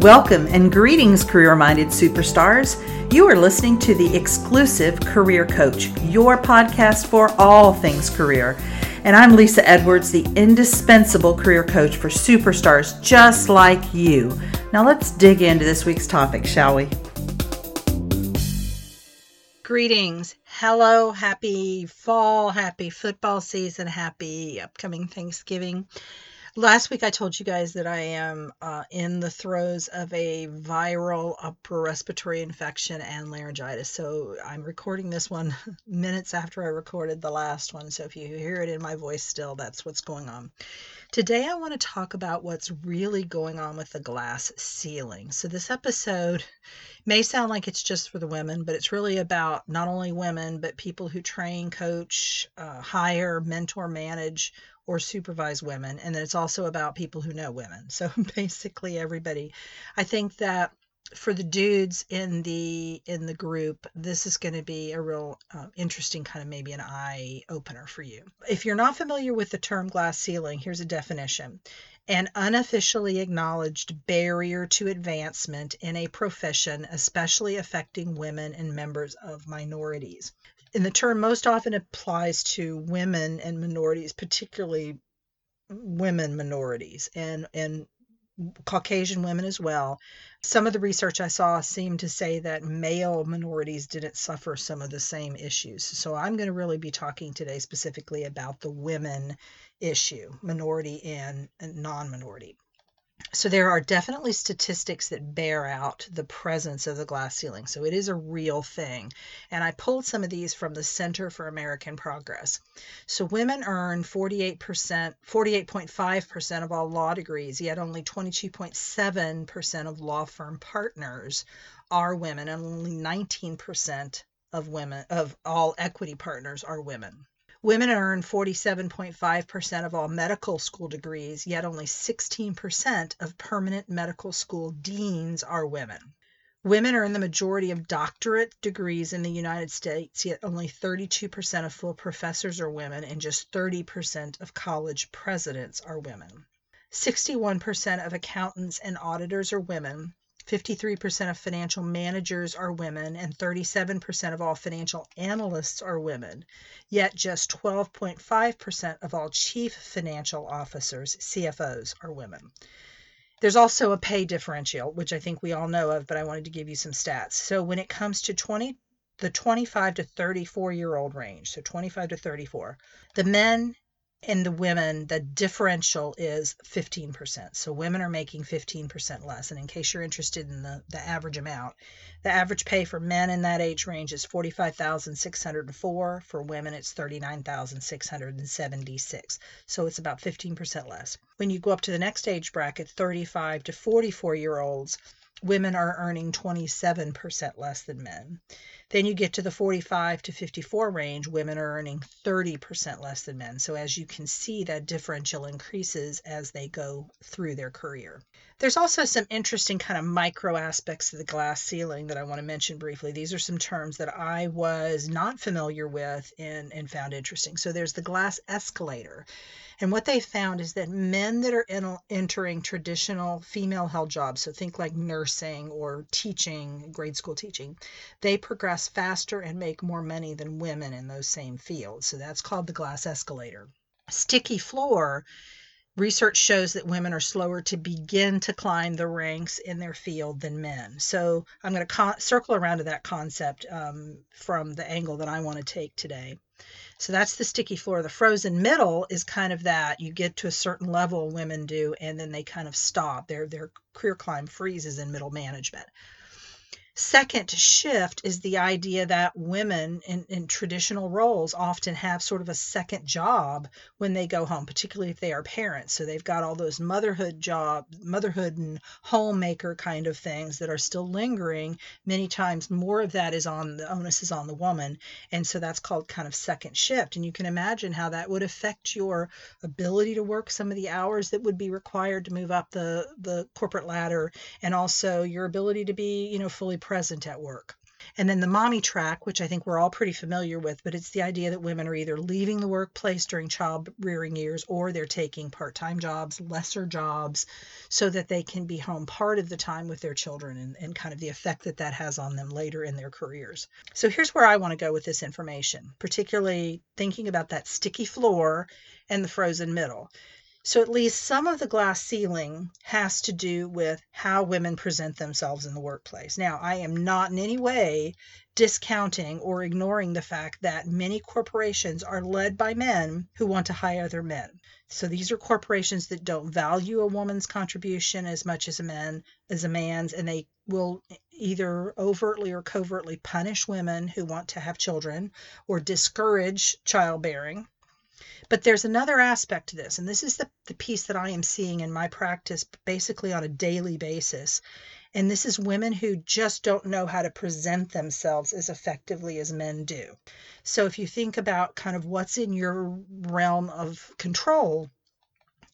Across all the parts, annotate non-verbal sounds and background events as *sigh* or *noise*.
Welcome and greetings, career minded superstars. You are listening to the exclusive Career Coach, your podcast for all things career. And I'm Lesa Edwards, the indispensable career coach for superstars just like you. Now let's dig into this week's topic, shall we? Greetings. Hello. Happy fall. Happy football season. Happy upcoming Thanksgiving. Last week, I told you guys that I am uh, in the throes of a viral upper respiratory infection and laryngitis. So I'm recording this one *laughs* minutes after I recorded the last one. So if you hear it in my voice still, that's what's going on. Today, I want to talk about what's really going on with the glass ceiling. So this episode may sound like it's just for the women, but it's really about not only women, but people who train, coach, uh, hire, mentor, manage or supervise women. And then it's also about people who know women. So *laughs* basically everybody. I think that for the dudes in the in the group this is going to be a real uh, interesting kind of maybe an eye opener for you if you're not familiar with the term glass ceiling here's a definition an unofficially acknowledged barrier to advancement in a profession especially affecting women and members of minorities and the term most often applies to women and minorities, particularly women minorities and and Caucasian women as well. Some of the research I saw seemed to say that male minorities didn't suffer some of the same issues. So I'm going to really be talking today specifically about the women issue, minority and, and non minority. So there are definitely statistics that bear out the presence of the glass ceiling. So it is a real thing. And I pulled some of these from the Center for American Progress. So women earn 48%, 48.5% of all law degrees, yet only 22.7% of law firm partners are women and only 19% of women of all equity partners are women. Women earn 47.5% of all medical school degrees, yet only 16% of permanent medical school deans are women. Women earn the majority of doctorate degrees in the United States, yet only 32% of full professors are women, and just 30% of college presidents are women. 61% of accountants and auditors are women, 53% of financial managers are women, and 37% of all financial analysts are women. Yet just 12.5% of all chief financial officers, CFOs, are women. There's also a pay differential, which I think we all know of, but I wanted to give you some stats. So when it comes to 20 the 25 to 34 year old range, so 25 to 34, the men in the women, the differential is 15%. So women are making 15% less. And in case you're interested in the, the average amount, the average pay for men in that age range is 45,604. For women, it's 39,676. So it's about 15% less. When you go up to the next age bracket, 35 to 44 year olds, women are earning 27% less than men. Then you get to the 45 to 54 range, women are earning 30% less than men. So as you can see, that differential increases as they go through their career. There's also some interesting kind of micro aspects of the glass ceiling that I want to mention briefly. These are some terms that I was not familiar with and, and found interesting. So there's the glass escalator. And what they found is that men that are in, entering traditional female held jobs, so think like nursing or teaching, grade school teaching, they progress faster and make more money than women in those same fields. So that's called the glass escalator. Sticky floor research shows that women are slower to begin to climb the ranks in their field than men. So I'm going to circle around to that concept um, from the angle that I want to take today. So that's the sticky floor. The frozen middle is kind of that you get to a certain level, women do, and then they kind of stop. Their their career climb freezes in middle management. Second shift is the idea that women in, in traditional roles often have sort of a second job when they go home, particularly if they are parents. So they've got all those motherhood job, motherhood and homemaker kind of things that are still lingering. Many times more of that is on the onus is on the woman. And so that's called kind of second shift. And you can imagine how that would affect your ability to work some of the hours that would be required to move up the, the corporate ladder and also your ability to be, you know, fully present at work. And then the mommy track, which I think we're all pretty familiar with, but it's the idea that women are either leaving the workplace during child rearing years or they're taking part time jobs, lesser jobs, so that they can be home part of the time with their children and, and kind of the effect that that has on them later in their careers. So here's where I want to go with this information, particularly thinking about that sticky floor and the frozen middle. So at least some of the glass ceiling has to do with how women present themselves in the workplace. Now, I am not in any way discounting or ignoring the fact that many corporations are led by men who want to hire other men. So these are corporations that don't value a woman's contribution as much as a man as a man's and they will either overtly or covertly punish women who want to have children or discourage childbearing but there's another aspect to this, and this is the, the piece that I am seeing in my practice basically on a daily basis. And this is women who just don't know how to present themselves as effectively as men do. So if you think about kind of what's in your realm of control,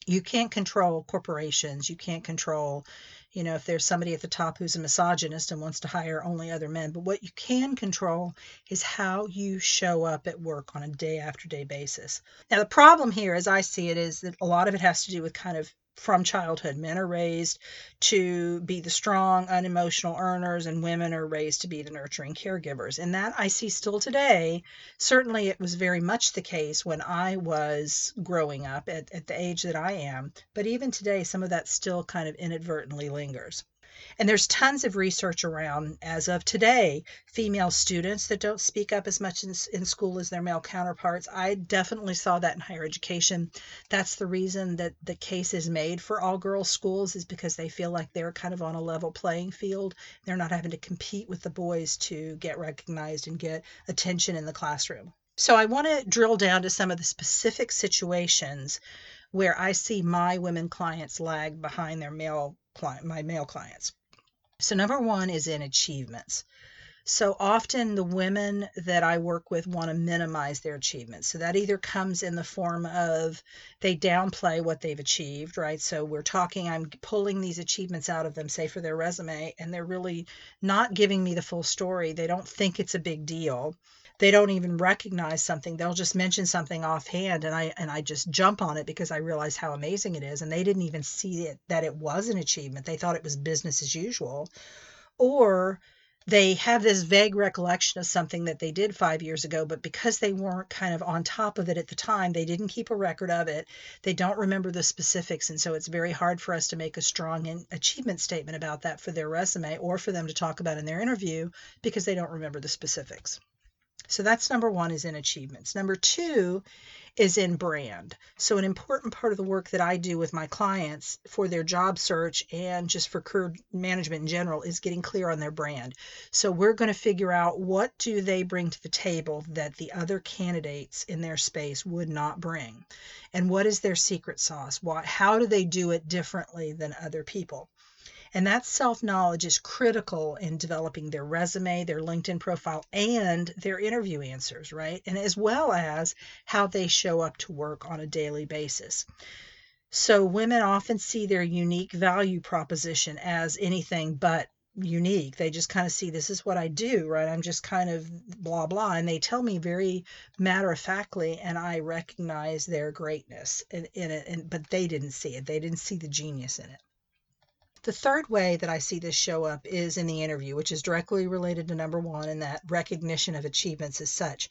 you can't control corporations, you can't control you know, if there's somebody at the top who's a misogynist and wants to hire only other men. But what you can control is how you show up at work on a day after day basis. Now, the problem here, as I see it, is that a lot of it has to do with kind of from childhood. Men are raised to be the strong, unemotional earners, and women are raised to be the nurturing caregivers. And that I see still today. Certainly, it was very much the case when I was growing up at, at the age that I am. But even today, some of that still kind of inadvertently lingers. And there's tons of research around, as of today, female students that don't speak up as much in, in school as their male counterparts. I definitely saw that in higher education. That's the reason that the case is made for all girls schools is because they feel like they're kind of on a level playing field. They're not having to compete with the boys to get recognized and get attention in the classroom. So I want to drill down to some of the specific situations where I see my women clients lag behind their male client, my male clients. So number one is in achievements. So often the women that I work with want to minimize their achievements. So that either comes in the form of they downplay what they've achieved, right? So we're talking, I'm pulling these achievements out of them, say for their resume, and they're really not giving me the full story. They don't think it's a big deal they don't even recognize something they'll just mention something offhand and i and i just jump on it because i realize how amazing it is and they didn't even see it that it was an achievement they thought it was business as usual or they have this vague recollection of something that they did five years ago, but because they weren't kind of on top of it at the time, they didn't keep a record of it. They don't remember the specifics. And so it's very hard for us to make a strong achievement statement about that for their resume or for them to talk about in their interview because they don't remember the specifics. So that's number one is in achievements. Number two is in brand. So an important part of the work that I do with my clients for their job search and just for career management in general is getting clear on their brand. So we're going to figure out what do they bring to the table that the other candidates in their space would not bring. And what is their secret sauce? What how do they do it differently than other people? And that self knowledge is critical in developing their resume, their LinkedIn profile, and their interview answers, right? And as well as how they show up to work on a daily basis. So women often see their unique value proposition as anything but unique. They just kind of see this is what I do, right? I'm just kind of blah blah, and they tell me very matter of factly, and I recognize their greatness in, in it. And, but they didn't see it. They didn't see the genius in it. The third way that I see this show up is in the interview, which is directly related to number one, and that recognition of achievements as such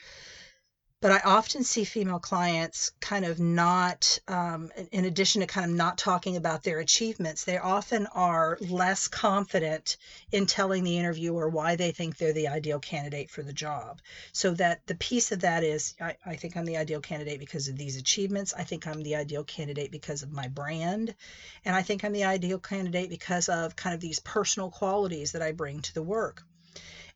but I often see female clients kind of not, um, in addition to kind of not talking about their achievements, they often are less confident in telling the interviewer why they think they're the ideal candidate for the job. So that the piece of that is, I, I think I'm the ideal candidate because of these achievements. I think I'm the ideal candidate because of my brand. And I think I'm the ideal candidate because of kind of these personal qualities that I bring to the work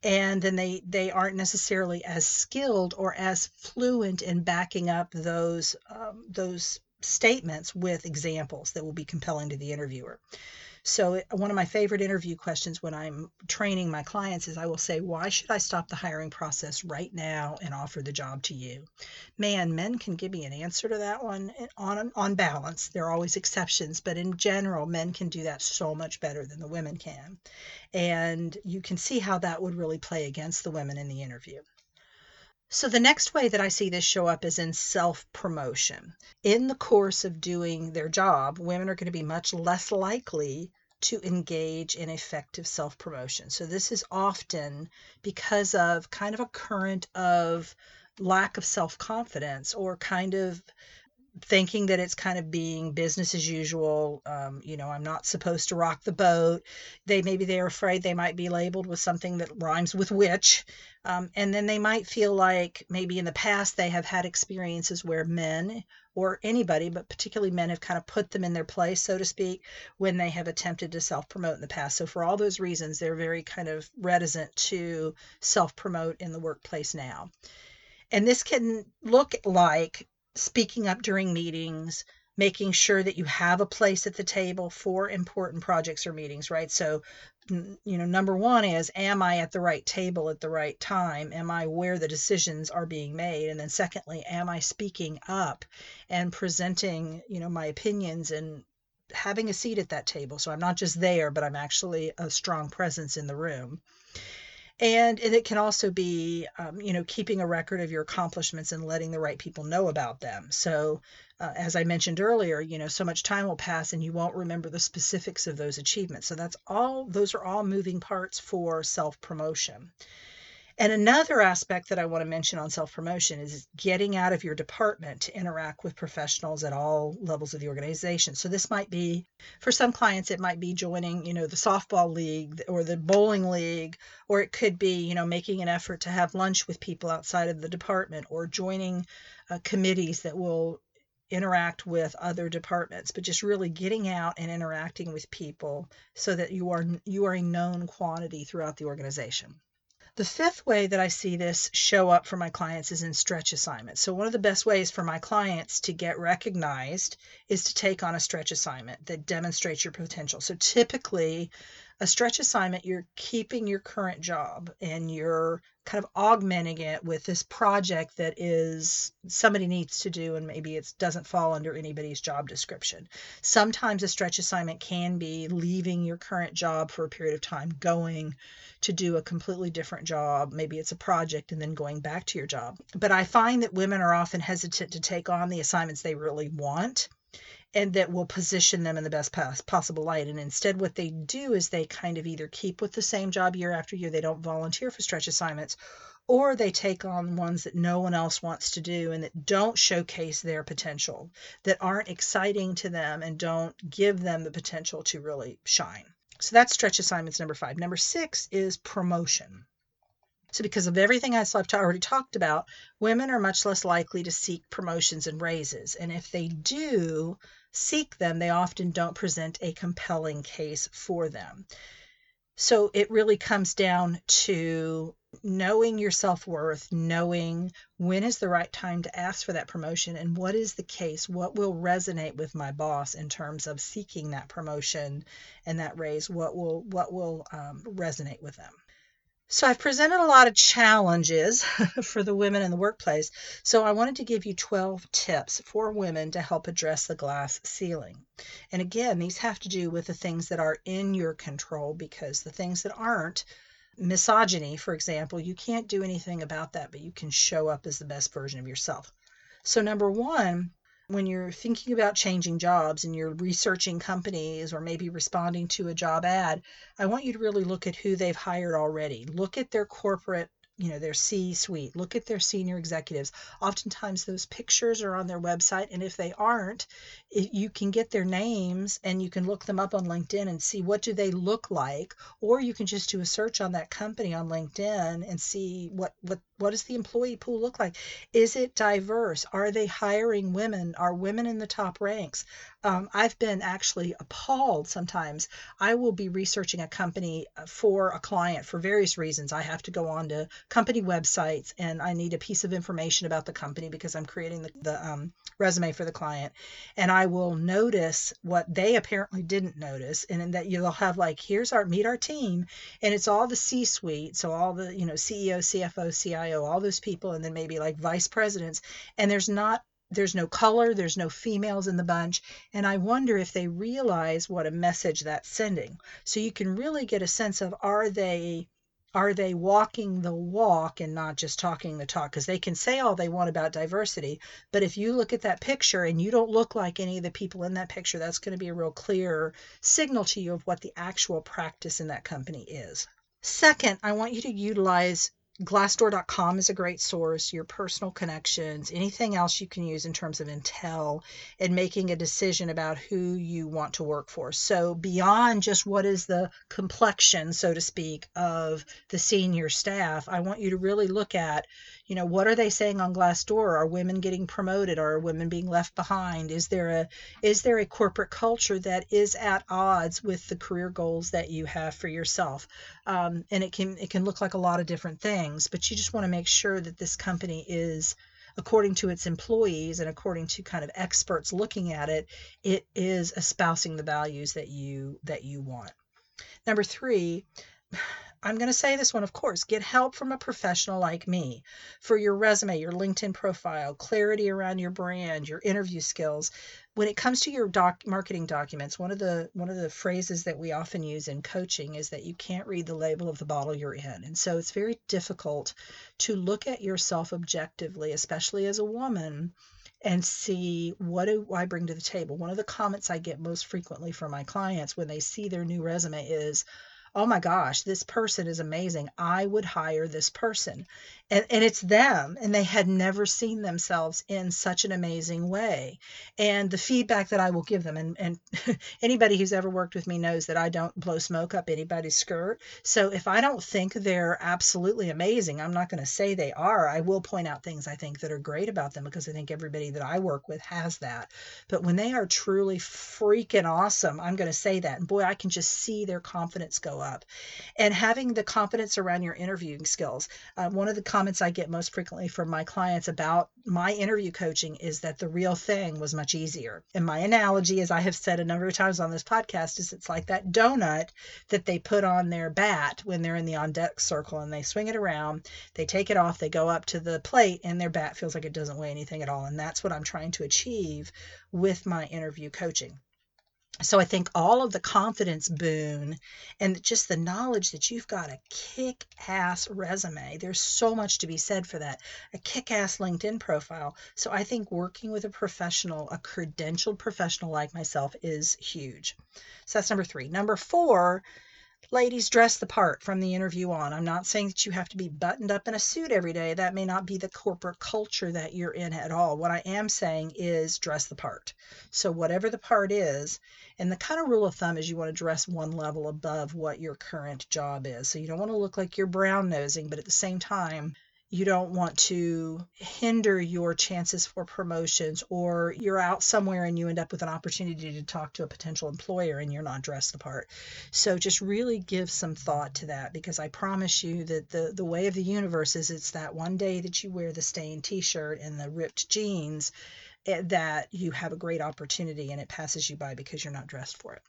and then they they aren't necessarily as skilled or as fluent in backing up those um, those statements with examples that will be compelling to the interviewer. So, one of my favorite interview questions when I'm training my clients is I will say, Why should I stop the hiring process right now and offer the job to you? Man, men can give me an answer to that one eh, on, on balance. There are always exceptions, but in general, men can do that so much better than the women can. And you can see how that would really play against the women in the interview. So, the next way that I see this show up is in self promotion. In the course of doing their job, women are going to be much less likely to engage in effective self promotion. So, this is often because of kind of a current of lack of self confidence or kind of thinking that it's kind of being business as usual. Um, you know, I'm not supposed to rock the boat. They maybe they're afraid they might be labeled with something that rhymes with witch. Um, and then they might feel like maybe in the past they have had experiences where men or anybody, but particularly men, have kind of put them in their place, so to speak, when they have attempted to self promote in the past. So, for all those reasons, they're very kind of reticent to self promote in the workplace now. And this can look like speaking up during meetings, making sure that you have a place at the table for important projects or meetings, right? So, you know, number one is, am I at the right table at the right time? Am I where the decisions are being made? And then, secondly, am I speaking up and presenting, you know, my opinions and having a seat at that table? So I'm not just there, but I'm actually a strong presence in the room and, it can also be um, you know keeping a record of your accomplishments and letting the right people know about them. So uh, as i mentioned earlier you know so much time will pass and you won't remember the specifics of those achievements. So that's all those are all moving parts for self promotion and another aspect that I want to mention on self promotion is getting out of your department to interact with professionals at all levels of the organization. So this might be for some clients, it might be joining, you know, the softball league or the bowling league, or it could be, you know, making an effort to have lunch with people outside of the department or joining uh, committees that will interact with other departments but just really getting out and interacting with people so that you are you are a known quantity throughout the organization the fifth way that I see this show up for my clients is in stretch assignments. So, one of the best ways for my clients to get recognized is to take on a stretch assignment that demonstrates your potential. So, typically, a stretch assignment, you're keeping your current job and you're kind of augmenting it with this project that is somebody needs to do and maybe it doesn't fall under anybody's job description. Sometimes a stretch assignment can be leaving your current job for a period of time, going to do a completely different job. Maybe it's a project and then going back to your job. But I find that women are often hesitant to take on the assignments they really want and that will position them in the best possible light. And instead, what they do is they kind of either keep with the same job year after year, they don't volunteer for stretch assignments, or they take on ones that no one else wants to do and that don't showcase their potential, that aren't exciting to them and don't give them the potential to really shine. So that's stretch assignments number five. Number six is promotion. So, because of everything I've already talked about, women are much less likely to seek promotions and raises. And if they do seek them, they often don't present a compelling case for them. So, it really comes down to knowing your self worth, knowing when is the right time to ask for that promotion, and what is the case, what will resonate with my boss in terms of seeking that promotion and that raise, what will what will um, resonate with them. So I've presented a lot of challenges *laughs* for the women in the workplace. So I wanted to give you 12 tips for women to help address the glass ceiling. And again, these have to do with the things that are in your control because the things that aren't, misogyny, for example, you can't do anything about that, but you can show up as the best version of yourself. So, number one, when you're thinking about changing jobs and you're researching companies or maybe responding to a job ad, I want you to really look at who they've hired already. Look at their corporate you know their C suite. Look at their senior executives. Oftentimes those pictures are on their website, and if they aren't, you can get their names and you can look them up on LinkedIn and see what do they look like, or you can just do a search on that company on LinkedIn and see what what what does the employee pool look like? Is it diverse? Are they hiring women? Are women in the top ranks? Um, I've been actually appalled sometimes. I will be researching a company uh, for a client for various reasons. I have to go on to company websites and I need a piece of information about the company because I'm creating the, the um, resume for the client. And I will notice what they apparently didn't notice. And that you'll have like, here's our meet our team. And it's all the C suite. So all the, you know, CEO, CFO, CIO, all those people, and then maybe like vice presidents. And there's not there's no color, there's no females in the bunch, and I wonder if they realize what a message that's sending. So you can really get a sense of are they are they walking the walk and not just talking the talk because they can say all they want about diversity but if you look at that picture and you don't look like any of the people in that picture that's going to be a real clear signal to you of what the actual practice in that company is second i want you to utilize Glassdoor.com is a great source, your personal connections, anything else you can use in terms of intel and making a decision about who you want to work for. So, beyond just what is the complexion, so to speak, of the senior staff, I want you to really look at, you know, what are they saying on Glassdoor? Are women getting promoted? Are women being left behind? Is there a is there a corporate culture that is at odds with the career goals that you have for yourself? Um, and it can it can look like a lot of different things but you just want to make sure that this company is according to its employees and according to kind of experts looking at it it is espousing the values that you that you want number three I'm going to say this one, of course. Get help from a professional like me for your resume, your LinkedIn profile, clarity around your brand, your interview skills. When it comes to your doc marketing documents, one of the one of the phrases that we often use in coaching is that you can't read the label of the bottle you're in. And so it's very difficult to look at yourself objectively, especially as a woman, and see what do I bring to the table. One of the comments I get most frequently from my clients when they see their new resume is, oh my gosh, this person is amazing. I would hire this person. And, and it's them, and they had never seen themselves in such an amazing way. And the feedback that I will give them, and, and *laughs* anybody who's ever worked with me knows that I don't blow smoke up anybody's skirt. So if I don't think they're absolutely amazing, I'm not going to say they are. I will point out things I think that are great about them because I think everybody that I work with has that. But when they are truly freaking awesome, I'm going to say that. And boy, I can just see their confidence go up. And having the confidence around your interviewing skills. Um, one of the comments I get most frequently from my clients about my interview coaching is that the real thing was much easier. And my analogy, as I have said a number of times on this podcast, is it's like that donut that they put on their bat when they're in the on deck circle and they swing it around, they take it off, they go up to the plate, and their bat feels like it doesn't weigh anything at all. And that's what I'm trying to achieve with my interview coaching so I think all of the confidence boon and just the knowledge that you've got a kick ass resume, there's so much to be said for that. A kick ass LinkedIn profile. So I think working with a professional, a credentialed professional like myself, is huge. So that's number three. Number four, ladies dress the part from the interview on. I'm not saying that you have to be buttoned up in a suit every day. That may not be the corporate culture that you're in at all. What I am saying is dress the part. So, whatever the part is, and the kind of rule of thumb is you want to dress one level above what your current job is. So, you don't want to look like you're brown nosing, but at the same time, you don't want to hinder your chances for promotions or you're out somewhere and you end up with an opportunity to talk to a potential employer and you're not dressed the part. So just really give some thought to that because i promise you that the the way of the universe is it's that one day that you wear the stained t-shirt and the ripped jeans eh, that you have a great opportunity and it passes you by because you're not dressed for it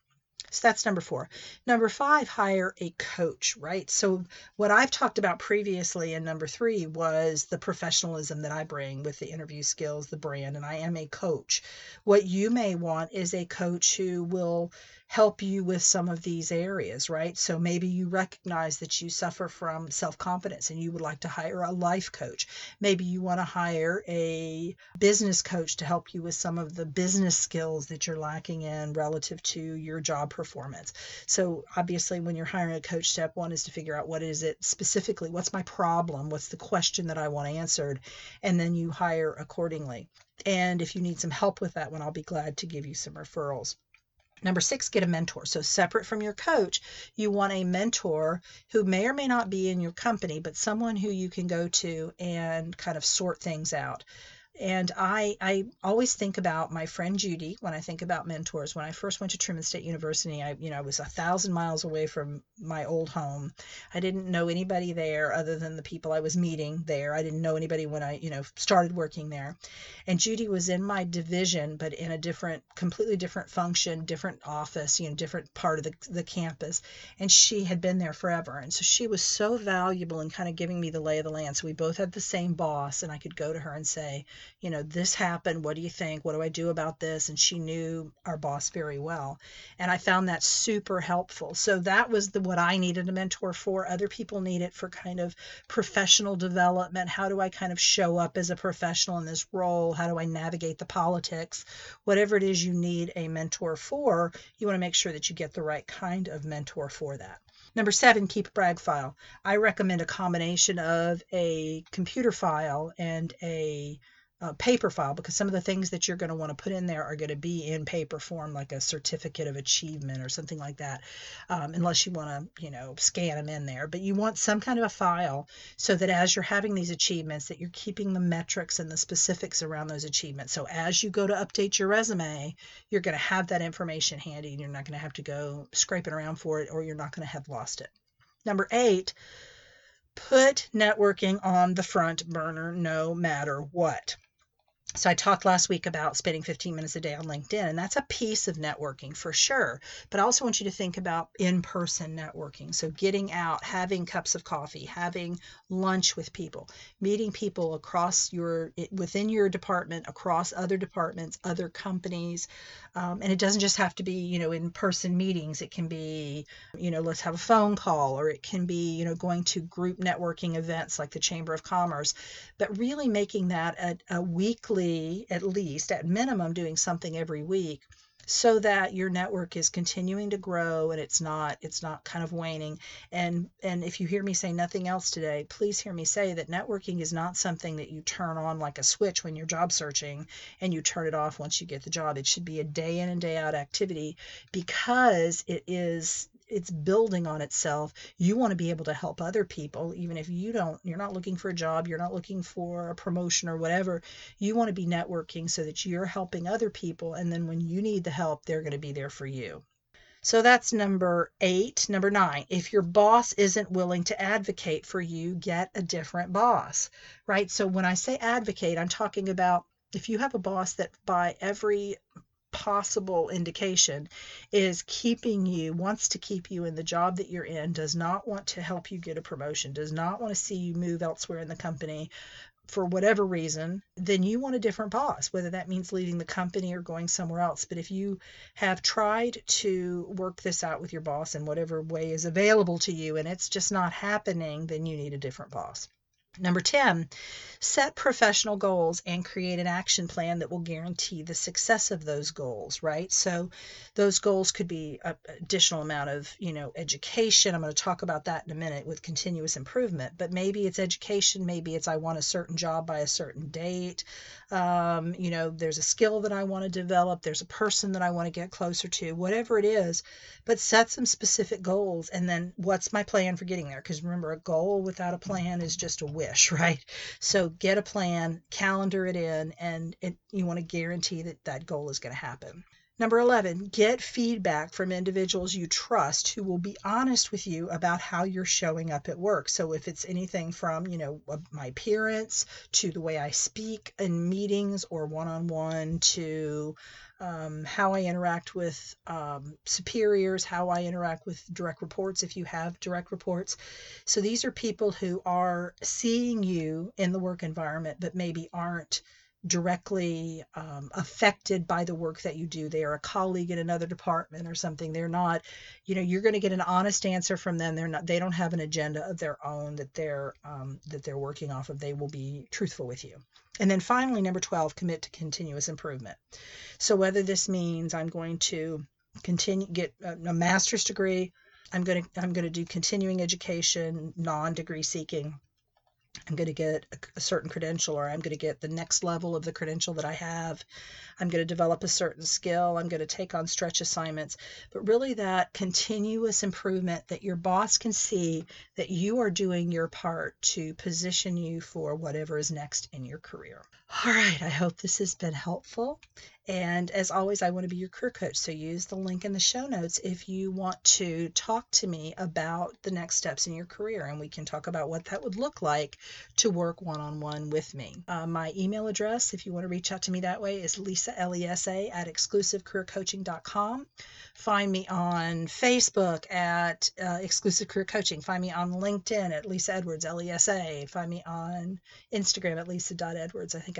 so that's number four. Number five, hire a coach, right? So, what I've talked about previously in number three was the professionalism that I bring with the interview skills, the brand, and I am a coach. What you may want is a coach who will help you with some of these areas, right? So maybe you recognize that you suffer from self confidence and you would like to hire a life coach. Maybe you want to hire a business coach to help you with some of the business skills that you're lacking in relative to your job performance. So obviously, when you're hiring a coach, step one is to figure out what is it specifically, what's my problem, what's the question that I want answered, and then you hire accordingly. And if you need some help with that one, I'll be glad to give you some referrals. Number six, get a mentor. So, separate from your coach, you want a mentor who may or may not be in your company, but someone who you can go to and kind of sort things out and I I always think about my friend Judy when I think about mentors. When I first went to Truman State University, I you know I was a thousand miles away from my old home. I didn't know anybody there other than the people I was meeting there. I didn't know anybody when I you know started working there. And Judy was in my division, but in a different, completely different function, different office, you know, different part of the the campus. And she had been there forever, and so she was so valuable in kind of giving me the lay of the land. So we both had the same boss, and I could go to her and say you know, this happened. What do you think? What do I do about this? And she knew our boss very well. And I found that super helpful. So that was the what I needed a mentor for. Other people need it for kind of professional development. How do I kind of show up as a professional in this role? How do I navigate the politics? Whatever it is you need a mentor for, you want to make sure that you get the right kind of mentor for that. Number seven, keep a brag file. I recommend a combination of a computer file and a uh, paper file because some of the things that you're going to want to put in there are going to be in paper form, like a certificate of achievement or something like that, um, unless you want to, you know, scan them in there. But you want some kind of a file so that as you're having these achievements, that you're keeping the metrics and the specifics around those achievements. So as you go to update your resume, you're going to have that information handy and you're not going to have to go scraping around for it or you're not going to have lost it. Number eight, put networking on the front burner no matter what. So I talked last week about spending 15 minutes a day on LinkedIn, and that's a piece of networking for sure. But I also want you to think about in-person networking. So getting out, having cups of coffee, having lunch with people, meeting people across your within your department, across other departments, other companies. Um, and it doesn't just have to be, you know, in-person meetings. It can be, you know, let's have a phone call, or it can be, you know, going to group networking events like the Chamber of Commerce. But really making that a, a weekly at least, at minimum, doing something every week so that your network is continuing to grow and it's not it's not kind of waning. And and if you hear me say nothing else today please hear me say that networking is not something that you turn on like a switch when you're job searching and you turn it off once you get the job. It should be a day in and day out activity because it is it's building on itself you want to be able to help other people even if you don't you're not looking for a job you're not looking for a promotion or whatever you want to be networking so that you're helping other people and then when you need the help they're going to be there for you so that's number eight. Number nine, if your boss isn't willing to advocate for you, get a different boss, right? So when I say advocate, I'm talking about if you have a boss that by every possible indication is keeping you, wants to keep you in the job that you're in, does not want to help you get a promotion, does not want to see you move elsewhere in the company for whatever reason, then you want a different boss, whether that means leaving the company or going somewhere else. But if you have tried to work this out with your boss in whatever way is available to you and it's just not happening, then you need a different boss. Number 10, set professional goals and create an action plan that will guarantee the success of those goals, right? So those goals could be an additional amount of, you know, education. I'm going to talk about that in a minute with continuous improvement, but maybe it's education, maybe it's I want a certain job by a certain date. Um, you know, there's a skill that I want to develop, there's a person that I want to get closer to, whatever it is, but set some specific goals and then what's my plan for getting there? Because remember, a goal without a plan is just a wish, *laughs* right? So get a plan, calendar it in, and it, you want to guarantee that that goal is going to happen. Number 11, get feedback from individuals you trust who will be honest with you about how you're showing up at work. So if it's anything from, you know, my appearance to the way I speak in meetings or one-on-one to um, how I interact with um, superiors, how I interact with direct reports if you have direct reports. So these are people who are seeing you in the work environment, but maybe aren't directly um, affected by the work that you do. They are a colleague in another department or something. They're not, you know, you're going to get an honest answer from them. They're not. They don't have an agenda of their own that they're um, that they're working off of. They will be truthful with you. And then finally, number 12, commit to continuous improvement. So whether this means I'm going to continue get a, a master's degree, I'm going to I'm going to do continuing education, non-degree seeking I'm going to get a, certain credential or I'm going to get the next level of the credential that I have. I'm going to develop a certain skill. I'm going to take on stretch assignments. But really, that continuous improvement that your boss can see that you are doing your part to position you for whatever is next in your career. All right, I hope this has been helpful. And as always, I want to be your career coach. So use the link in the show notes if you want to talk to me about the next steps in your career. And we can talk about what that would look like to work one on one with me. Uh, my email address, if you want to reach out to me that way, is lesa, L-E-S-A, at exclusivecareercoaching.com. Find me on Facebook at uh, Exclusive Career Coaching. Find me on LinkedIn at Lesa Edwards, L-E-S-A. Find me on Instagram at lesa.edwards. I think